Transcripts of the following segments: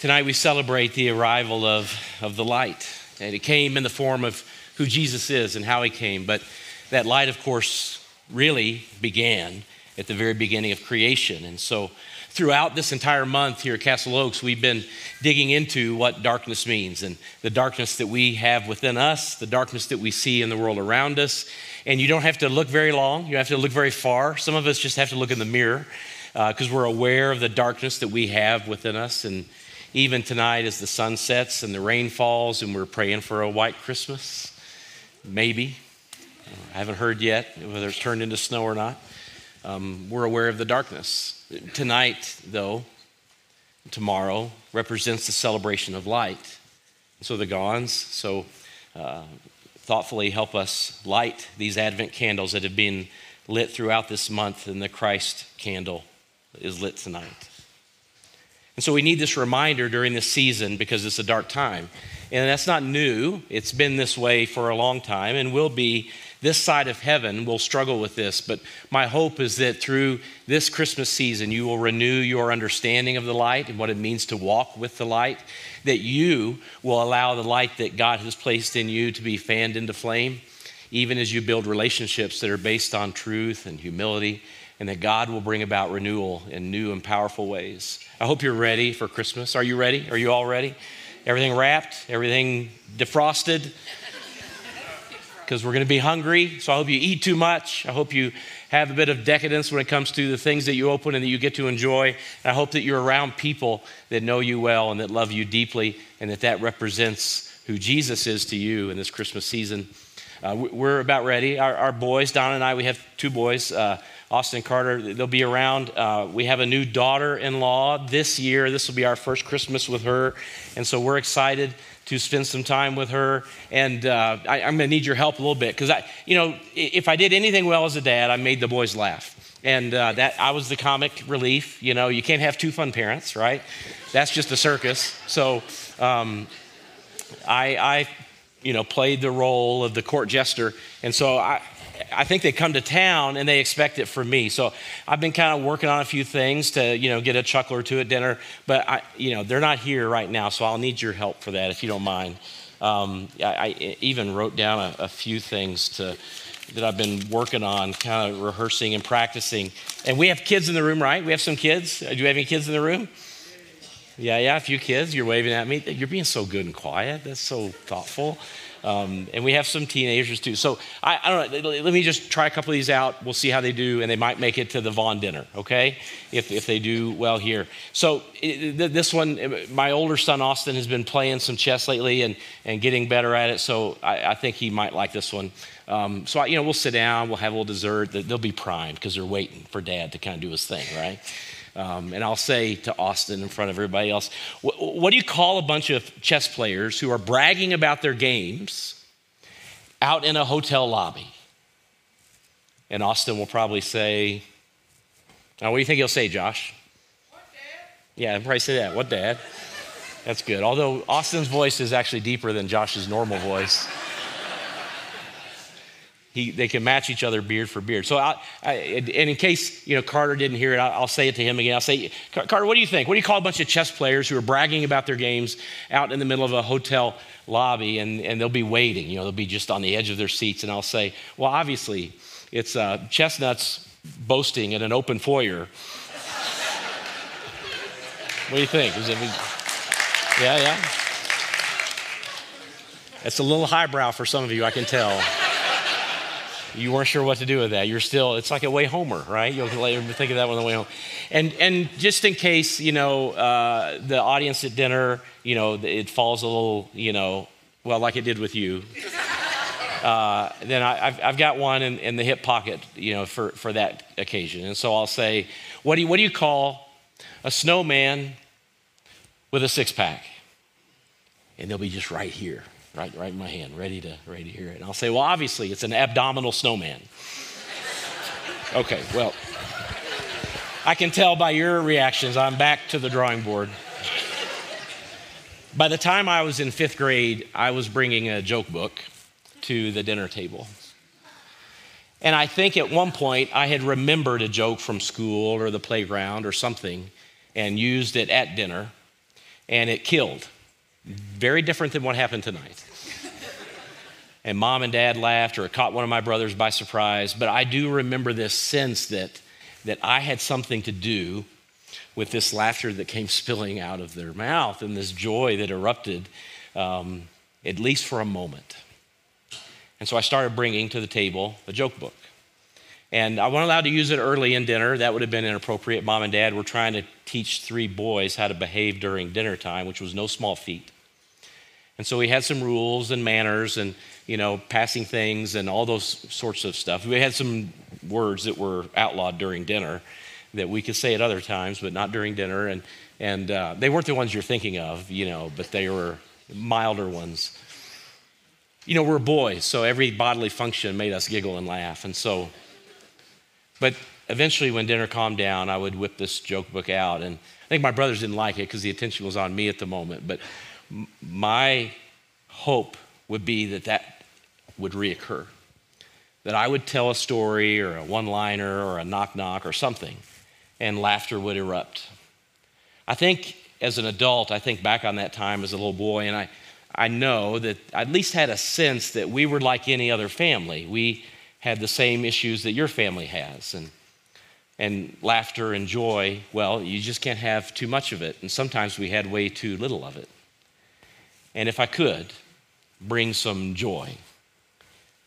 Tonight we celebrate the arrival of, of the light. And it came in the form of who Jesus is and how he came. But that light, of course, really began at the very beginning of creation. And so throughout this entire month here at Castle Oaks, we've been digging into what darkness means and the darkness that we have within us, the darkness that we see in the world around us. And you don't have to look very long, you have to look very far. Some of us just have to look in the mirror because uh, we're aware of the darkness that we have within us. And even tonight, as the sun sets and the rain falls, and we're praying for a white Christmas, maybe. I haven't heard yet whether it's turned into snow or not. Um, we're aware of the darkness. Tonight, though, tomorrow, represents the celebration of light. So the Gons, so uh, thoughtfully help us light these Advent candles that have been lit throughout this month, and the Christ candle is lit tonight. And so we need this reminder during this season because it's a dark time. And that's not new. It's been this way for a long time and will be this side of heaven. We'll struggle with this. But my hope is that through this Christmas season, you will renew your understanding of the light and what it means to walk with the light, that you will allow the light that God has placed in you to be fanned into flame, even as you build relationships that are based on truth and humility and that God will bring about renewal in new and powerful ways. I hope you're ready for Christmas. Are you ready? Are you all ready? Everything wrapped? Everything defrosted? Because we're going to be hungry. So I hope you eat too much. I hope you have a bit of decadence when it comes to the things that you open and that you get to enjoy. And I hope that you're around people that know you well and that love you deeply and that that represents who Jesus is to you in this Christmas season. Uh, we're about ready. Our, our, boys, Don and I, we have two boys. Uh, Austin Carter, they'll be around. Uh, we have a new daughter in law this year. This will be our first Christmas with her. And so we're excited to spend some time with her. And uh, I, am going to need your help a little bit because I, you know, if I did anything well as a dad, I made the boys laugh. And uh, that I was the comic relief. You know, you can't have two fun parents, right? That's just a circus. So um, I, I, you know, played the role of the court jester. And so I, I think they come to town and they expect it from me. So I've been kind of working on a few things to, you know, get a chuckle or two at dinner. But I, you know, they're not here right now, so I'll need your help for that if you don't mind. Um, I, I, even wrote down a, a, few things to that I've been working on, kind of rehearsing and practicing. And we have kids in the room, right? We have some kids. Do you have any kids in the room? Yeah, yeah, a few kids. You're waving at me. You're being so good and quiet. That's so thoughtful. Um, and we have some teenagers too. So I, I, don't know. Let me just try a couple of these out. We'll see how they do, and they might make it to the Vaughn dinner, okay? If, if they do well here. So this one, my older son Austin has been playing some chess lately and, and getting better at it. So I, I think he might like this one. Um, so, I, you know, we'll sit down, we'll have a little dessert. They'll be primed because they're waiting for dad to kind of do his thing, right? Um, and I'll say to Austin in front of everybody else, what, what do you call a bunch of chess players who are bragging about their games out in a hotel lobby? And Austin will probably say, now, what do you think he'll say, Josh? What, Dad? Yeah, he'll probably say that. What, Dad? That's good. Although Austin's voice is actually deeper than Josh's normal voice he, they can match each other beard for beard. So, I, I, and in case you know Carter didn't hear it, I'll, say it to him again. I'll say, Carter, what do you think? What do you call a bunch of chess players who are bragging about their games out in the middle of a hotel lobby, and, and they'll be waiting? You know, they'll be just on the edge of their seats, and I'll say, well, obviously, it's uh, chestnuts boasting in an open foyer. what do you think? It? Yeah, yeah. It's a little highbrow for some of you, I can tell you weren't sure what to do with that. You're still, it's like a way homer, right? You'll think of that on the way home. And, and just in case, you know, uh, the audience at dinner, you know, it falls a little, you know, well, like it did with you, uh, then I, have I've got one in, in the hip pocket, you know, for, for that occasion. And so I'll say, what do you, what do you call a snowman with a six pack? And they'll be just right here right, right in my hand, ready to, ready to hear it. And I'll say, well, obviously, it's an abdominal snowman. okay, well, I can tell by your reactions, I'm back to the drawing board. By the time I was in fifth grade, I was bringing a joke book to the dinner table. And I think at one point I had remembered a joke from school or the playground or something and used it at dinner. and it killed. Very different than what happened tonight. and mom and dad laughed, or caught one of my brothers by surprise. But I do remember this sense that, that I had something to do with this laughter that came spilling out of their mouth and this joy that erupted, um, at least for a moment. And so I started bringing to the table a joke book. And I wasn't allowed to use it early in dinner. That would have been inappropriate. Mom and dad were trying to teach three boys how to behave during dinner time, which was no small feat. And so we had some rules and manners and, you know, passing things and all those sorts of stuff. We had some words that were outlawed during dinner that we could say at other times, but not during dinner. And, and uh, they weren't the ones you're thinking of, you know, but they were milder ones. You know, we're boys, so every bodily function made us giggle and laugh. And so but eventually, when dinner calmed down, I would whip this joke book out. And I think my brothers didn't like it because the attention was on me at the moment. But my hope would be that that would reoccur. That I would tell a story or a one liner or a knock knock or something, and laughter would erupt. I think as an adult, I think back on that time as a little boy, and I, I know that I at least had a sense that we were like any other family. We had the same issues that your family has. And, and laughter and joy, well, you just can't have too much of it. And sometimes we had way too little of it. And if I could bring some joy,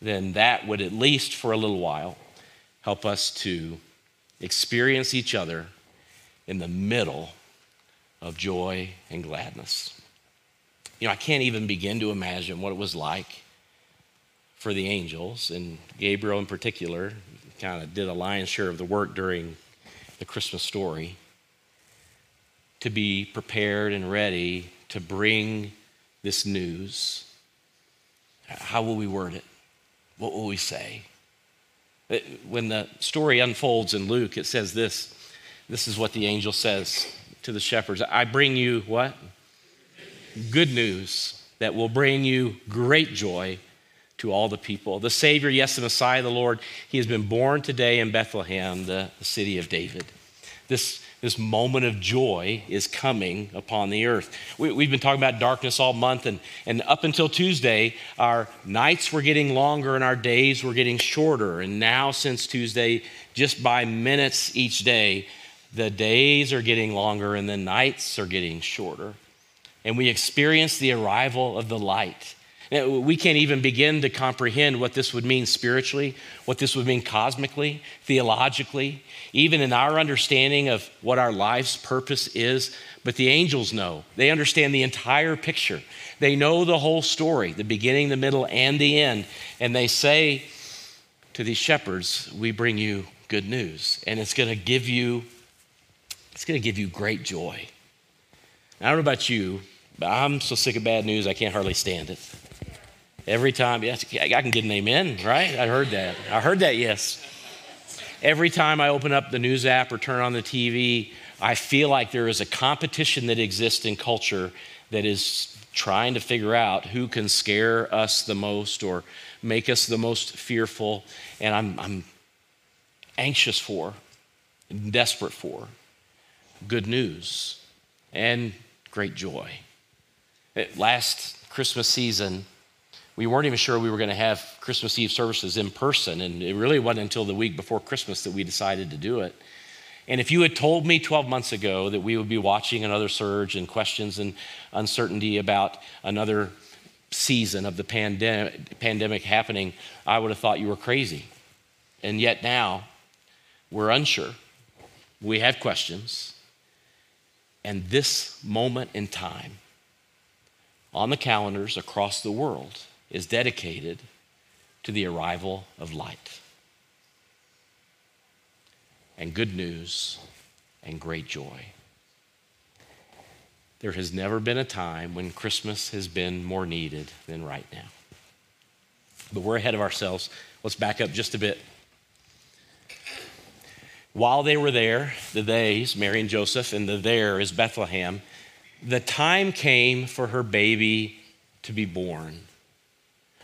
then that would, at least for a little while, help us to experience each other in the middle of joy and gladness. You know, I can't even begin to imagine what it was like for the angels, and Gabriel in particular kind of did a lion's share of the work during the Christmas story, to be prepared and ready to bring this news. How will we word it? What will we say? Uh, when the story unfolds in Luke, it says this this is what the angel says to the shepherds I bring you what? Good news that will bring you great joy to all the people. The Savior, yes, the Messiah, the Lord, he has been born today in Bethlehem, the, the city of David. This, this moment of joy is coming upon the earth. We, have been talking about darkness all month, and, and up until Tuesday, our nights were getting longer and our days were getting shorter. And now, since Tuesday, just by minutes each day, the days are getting longer and the nights are getting shorter. And we experience the arrival of the light. We can't even begin to comprehend what this would mean spiritually, what this would mean cosmically, theologically, even in our understanding of what our life's purpose is. But the angels know. They understand the entire picture. They know the whole story, the beginning, the middle, and the end. And they say to these shepherds, We bring you good news. And it's going to give you, it's going to give you great joy. I don't know about you, but I'm so sick of bad news, I can't hardly stand it. Every time, yes, I can get an amen, right? I heard that. I heard that, yes. Every time I open up the news app or turn on the TV, I feel like there is a competition that exists in culture that is trying to figure out who can scare us the most or make us the most fearful. And I'm, I'm anxious for, desperate for good news and great joy. Last Christmas season, we weren't even sure we were going to have Christmas Eve services in person. And it really wasn't until the week before Christmas that we decided to do it. And if you had told me 12 months ago that we would be watching another surge and questions and uncertainty about another season of the pandemic, pandemic happening, I would have thought you were crazy. And yet now, we're unsure. We have questions. And this moment in time on the calendars across the world is dedicated to the arrival of light and good news and great joy. There has never been a time when Christmas has been more needed than right now. But we're ahead of ourselves. Let's back up just a bit. While they were there, the theys, Mary and Joseph, and the there is Bethlehem, the time came for her baby to be born.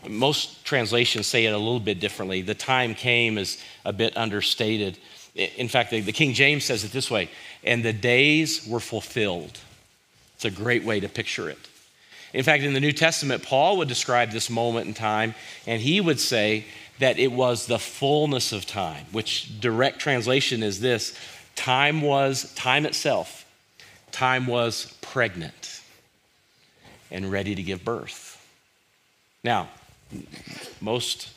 Most translations say it a little bit differently. The time came is a bit understated. In fact, the, King James says it this way and the days were fulfilled. It's a great way to picture it. In fact, in the New Testament, Paul would describe this moment in time, and he would say that it was the fullness of time, which direct translation is this time was time itself, time was pregnant and ready to give birth. Now, most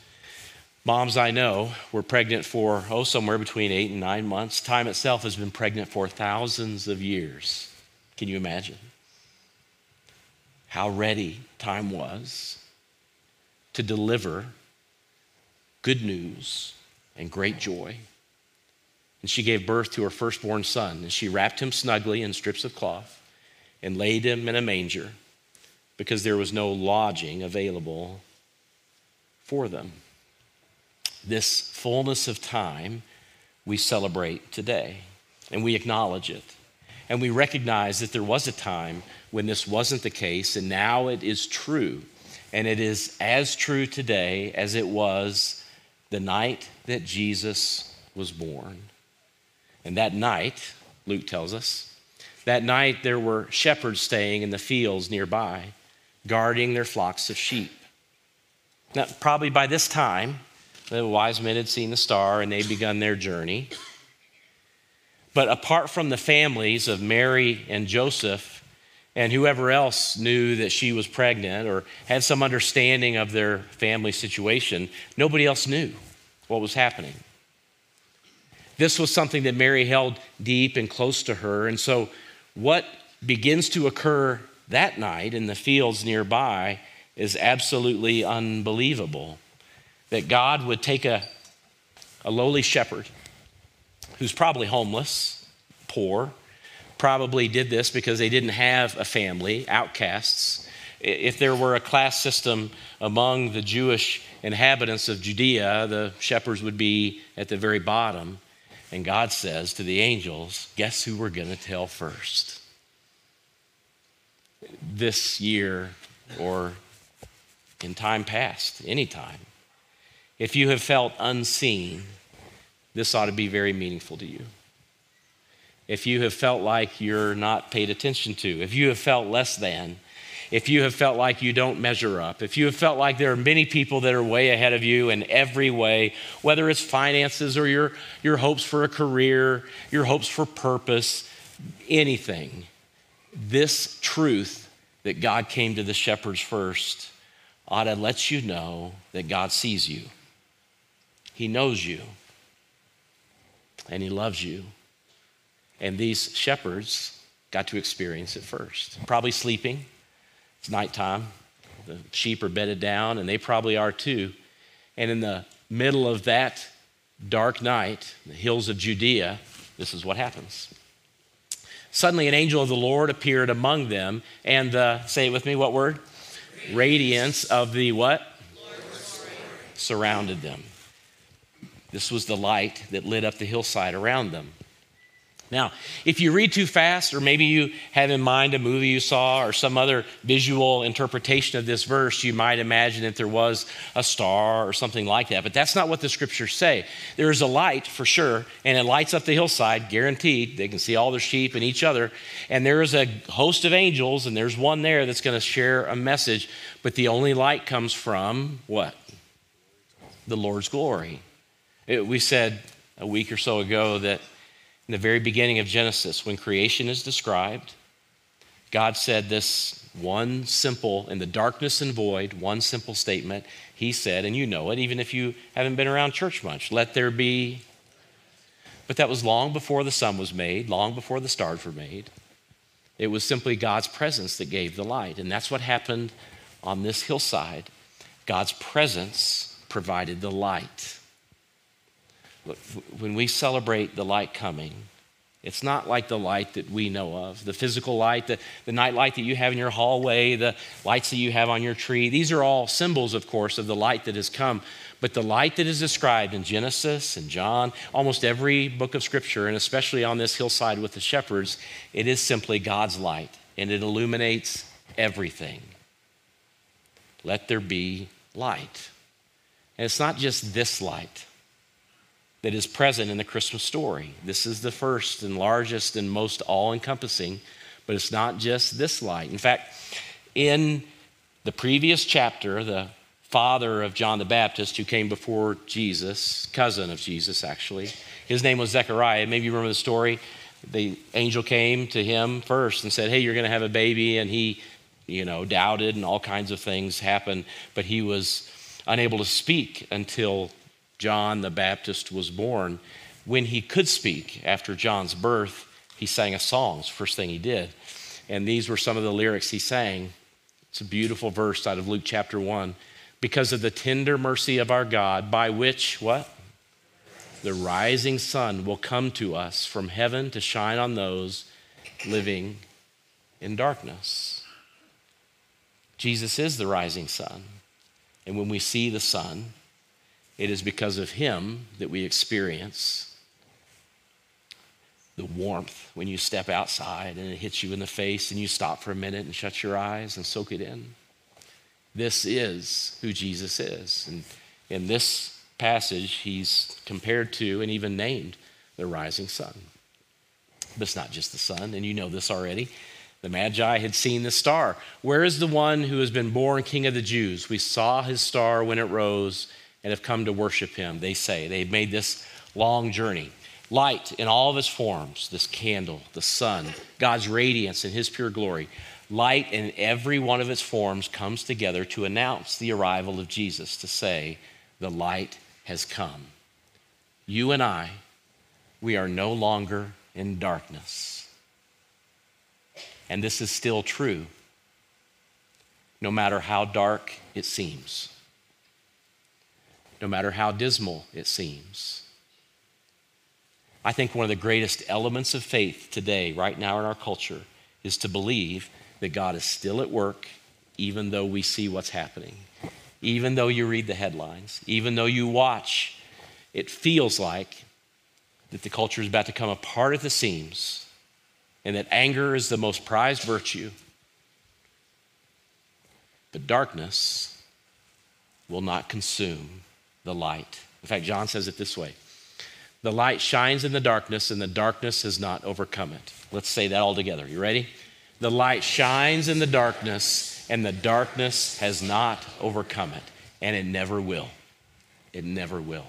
moms I know were pregnant for, oh, somewhere between eight and nine months. Time itself has been pregnant for thousands of years. Can you imagine how ready time was to deliver good news and great joy? And she gave birth to her firstborn son, and she wrapped him snugly in strips of cloth and laid him in a manger because there was no lodging available for them. This fullness of time we celebrate today, and we acknowledge it. And we recognize that there was a time when this wasn't the case, and now it is true. And it is as true today as it was the night that Jesus was born. And that night, Luke tells us, that night there were shepherds staying in the fields nearby guarding their flocks of sheep. Now, probably by this time, the wise men had seen the star and they'd begun their journey. But apart from the families of Mary and Joseph and whoever else knew that she was pregnant or had some understanding of their family situation, nobody else knew what was happening. This was something that Mary held deep and close to her. And so, what begins to occur that night in the fields nearby is absolutely unbelievable. That God would take a, a lowly shepherd who's probably homeless, poor, probably did this because they didn't have a family, outcasts. If there were a class system among the Jewish inhabitants of Judea, the shepherds would be at the very bottom. And God says to the angels, Guess who we're going to tell first? this year or in time past, any time. If you have felt unseen, this ought to be very meaningful to you. If you have felt like you're not paid attention to, if you have felt less than, if you have felt like you don't measure up, if you have felt like there are many people that are way ahead of you in every way, whether it's finances or your, your hopes for a career, your hopes for purpose, anything, this truth that God came to the shepherds first ought to let you know that God sees you. He knows you. And He loves you. And these shepherds got to experience it first. Probably sleeping. It's nighttime. The sheep are bedded down, and they probably are too. And in the middle of that dark night, the hills of Judea, this is what happens. Suddenly, an angel of the Lord appeared among them, and the, say it with me, what word? Radiance, of the what? Surrounded them. This was the light that lit up the hillside around them. Now, if you read too fast, or maybe you have in mind a movie you saw or some other visual interpretation of this verse, you might imagine that there was a star or something like that. But that's not what the scriptures say. There is a light for sure, and it lights up the hillside, guaranteed. They can see all their sheep and each other. And there is a host of angels, and there's one there that's going to share a message. But the only light comes from what? The Lord's glory. It, we said a week or so ago that in the very beginning of Genesis, when creation is described, God said this one simple, in the darkness and void, one simple statement. He said, and you know it, even if you haven't been around church much, let there be. But that was long before the sun was made, long before the stars were made. It was simply God's presence that gave the light. And that's what happened on this hillside. God's presence provided the light. Look, when we celebrate the light coming, it's not like the light that we know of the physical light, the, the night light that you have in your hallway, the lights that you have on your tree. These are all symbols, of course, of the light that has come. But the light that is described in Genesis and John, almost every book of Scripture, and especially on this hillside with the shepherds, it is simply God's light, and it illuminates everything. Let there be light. And it's not just this light that is present in the Christmas story. This is the first and largest and most all encompassing But it's not just this light. In fact, in the previous chapter, the father of John the Baptist, who came before Jesus, cousin of Jesus, actually, his name was Zechariah. Maybe you remember the story. The angel came to him first and said, Hey, you're going to have a baby. And he, you know, doubted, and all kinds of things happened. But he was unable to speak until John the Baptist was born. When he could speak after John's birth, he sang a song. It's the first thing he did. And these were some of the lyrics he sang. It's a beautiful verse out of Luke chapter 1. Because of the tender mercy of our God, by which, what? The rising sun will come to us from heaven to shine on those living in darkness. Jesus is the rising sun. And when we see the sun, it is because of him that we experience the warmth when you step outside and it hits you in the face and you stop for a minute and shut your eyes and soak it in. This is who Jesus is. And in this passage, he's compared to and even named the rising sun. But it's not just the sun, and you know this already. The Magi had seen the star. Where is the one who has been born King of the Jews? We saw his star when it rose and have come to worship him, they say. They've made this long journey. Light in all of its forms, this candle, the sun, God's radiance and his pure glory. Light in every one of its forms comes together to announce the arrival of Jesus, to say, the light has come. You and I, we are no longer in darkness. And this is still true, no matter how dark it seems no matter how dismal it seems. I think one of the greatest elements of faith today, right now in our culture, is to believe that God is still at work, even though we see what's happening. Even though you read the headlines, even though you watch, it feels like that the culture is about to come apart at the seams and that anger is the most prized virtue. But darkness will not consume the light. In fact, John says it this way The light shines in the darkness, and the darkness has not overcome it. Let's say that all together. You ready? The light shines in the darkness, and the darkness has not overcome it, and it never will. It never will.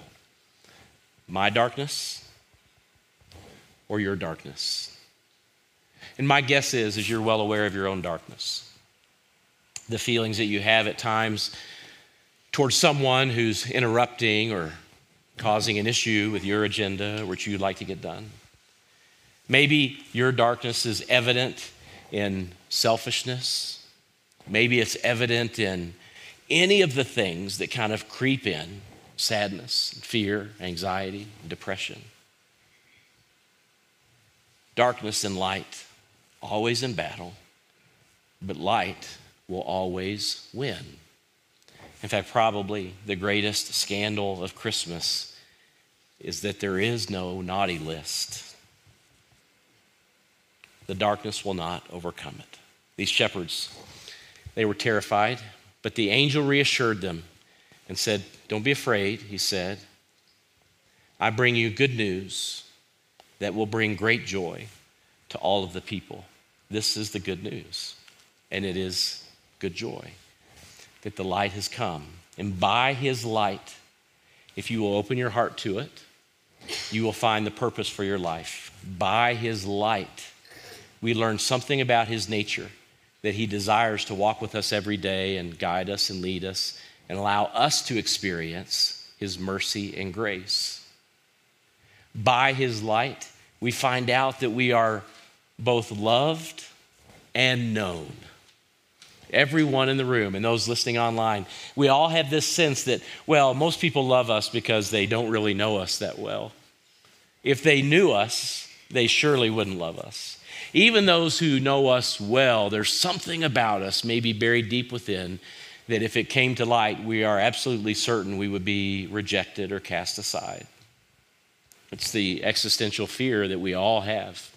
My darkness or your darkness? And my guess is, as you're well aware of your own darkness, the feelings that you have at times towards someone who's interrupting or causing an issue with your agenda, which you'd like to get done. Maybe your darkness is evident in selfishness. Maybe it's evident in any of the things that kind of creep in sadness, fear, anxiety, depression. Darkness and light, always in battle, but light will always win. In fact, probably the greatest scandal of Christmas is that there is no naughty list. The darkness will not overcome it. These shepherds, they were terrified, but the angel reassured them and said, Don't be afraid, he said. I bring you good news that will bring great joy to all of the people. This is the good news, and it is good joy that the light has come. And by his light, if you will open your heart to it, you will find the purpose for your life. By his light, we learn something about his nature that he desires to walk with us every day and guide us and lead us and allow us to experience his mercy and grace. By his light, we find out that we are both loved and known everyone in the room and those listening online, we all have this sense that, well, most people love us because they don't really know us that well. If they knew us, they surely wouldn't love us. Even those who know us well, there's something about us, maybe buried deep within, that if it came to light, we are absolutely certain we would be rejected or cast aside. It's the existential fear that we all have.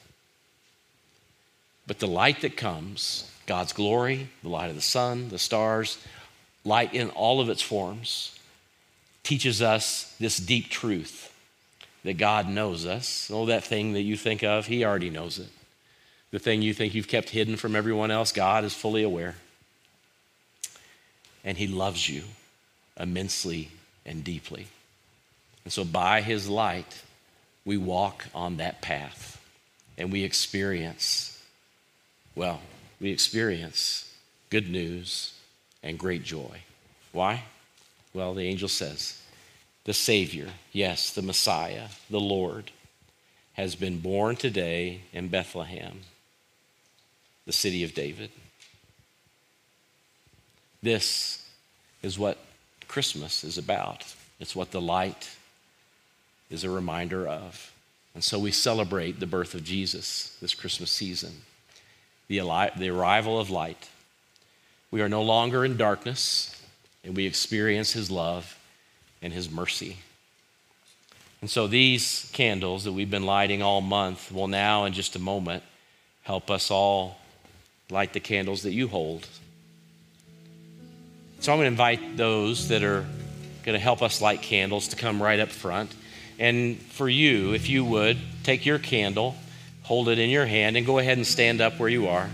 But the light that comes God's glory, the light of the sun, the stars, light in all of its forms, teaches us this deep truth that God knows us. Oh, that thing that you think of, He already knows it. the thing you think you've kept hidden from everyone else, God is fully aware. And He loves you immensely and deeply. And so, by His light, we walk on that path and we experience, well, we experience good news and great joy. Why? Well, the angel says, the Savior, yes, the Messiah, the Lord, has been born today in Bethlehem, the city of David. This is what Christmas is about. It's what the light is a reminder of. And so we celebrate the birth of Jesus this Christmas season, the, the arrival of light. We are no longer in darkness, and we experience his love and his mercy. And so these candles that we've been lighting all month will now, in just a moment, help us all light the candles that you hold. So I'm going to invite those that are going to help us light candles to come right up front. And for you, if you would, take your candle, hold it in your hand, and go ahead and stand up where you are.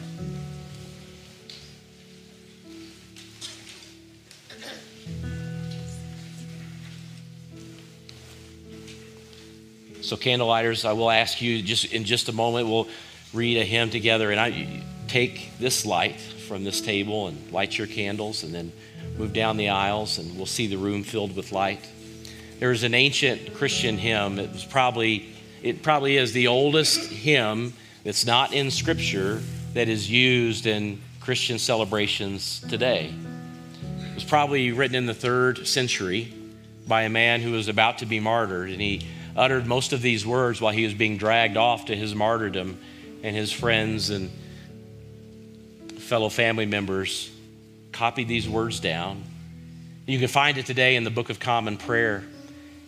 So, candlelighters, I will ask you just in just a moment, we'll read a hymn together, and I take this light from this table and light your candles, and then move down the aisles, and we'll see the room filled with light. There is an ancient Christian hymn. It was probably it probably is the oldest hymn that's not in Scripture that is used in Christian celebrations today. It was probably written in the third century by a man who was about to be martyred, and he uttered most of these words while he was being dragged off to his martyrdom, and his friends and fellow family members copied these words down. You can find it today in the Book of Common Prayer.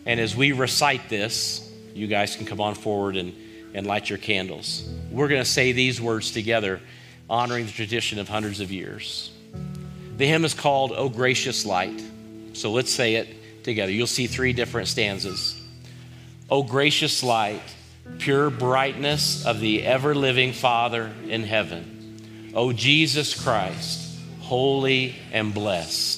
And as we recite this, you guys can come on forward and, and light your candles. We're going to say these words together, honoring the tradition of hundreds of years. The hymn is called O Gracious Light. So let's say it together. You'll see three different stanzas. O gracious light, pure brightness of the ever living Father in heaven. O Jesus Christ, holy and blessed.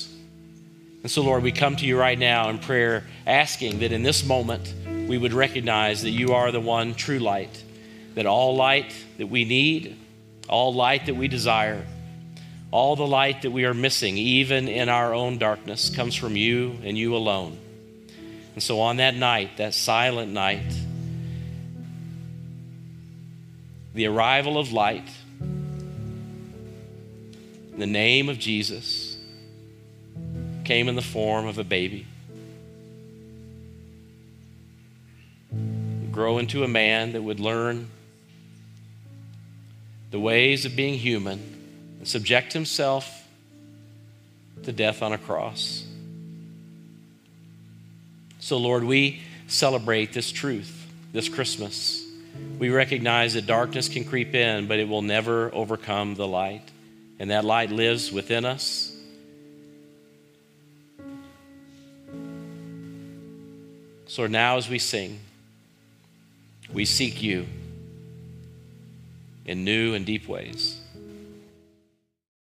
And so, Lord, we come to you right now in prayer, asking that in this moment we would recognize that you are the one true light, that all light that we need, all light that we desire, all the light that we are missing, even in our own darkness, comes from you and you alone. And so on that night, that silent night, the arrival of light, in the name of Jesus came in the form of a baby. Grow into a man that would learn the ways of being human and subject himself to death on a cross. So, Lord, we celebrate this truth this Christmas. We recognize that darkness can creep in, but it will never overcome the light. And that light lives within us. So now, as we sing, we seek you in new and deep ways.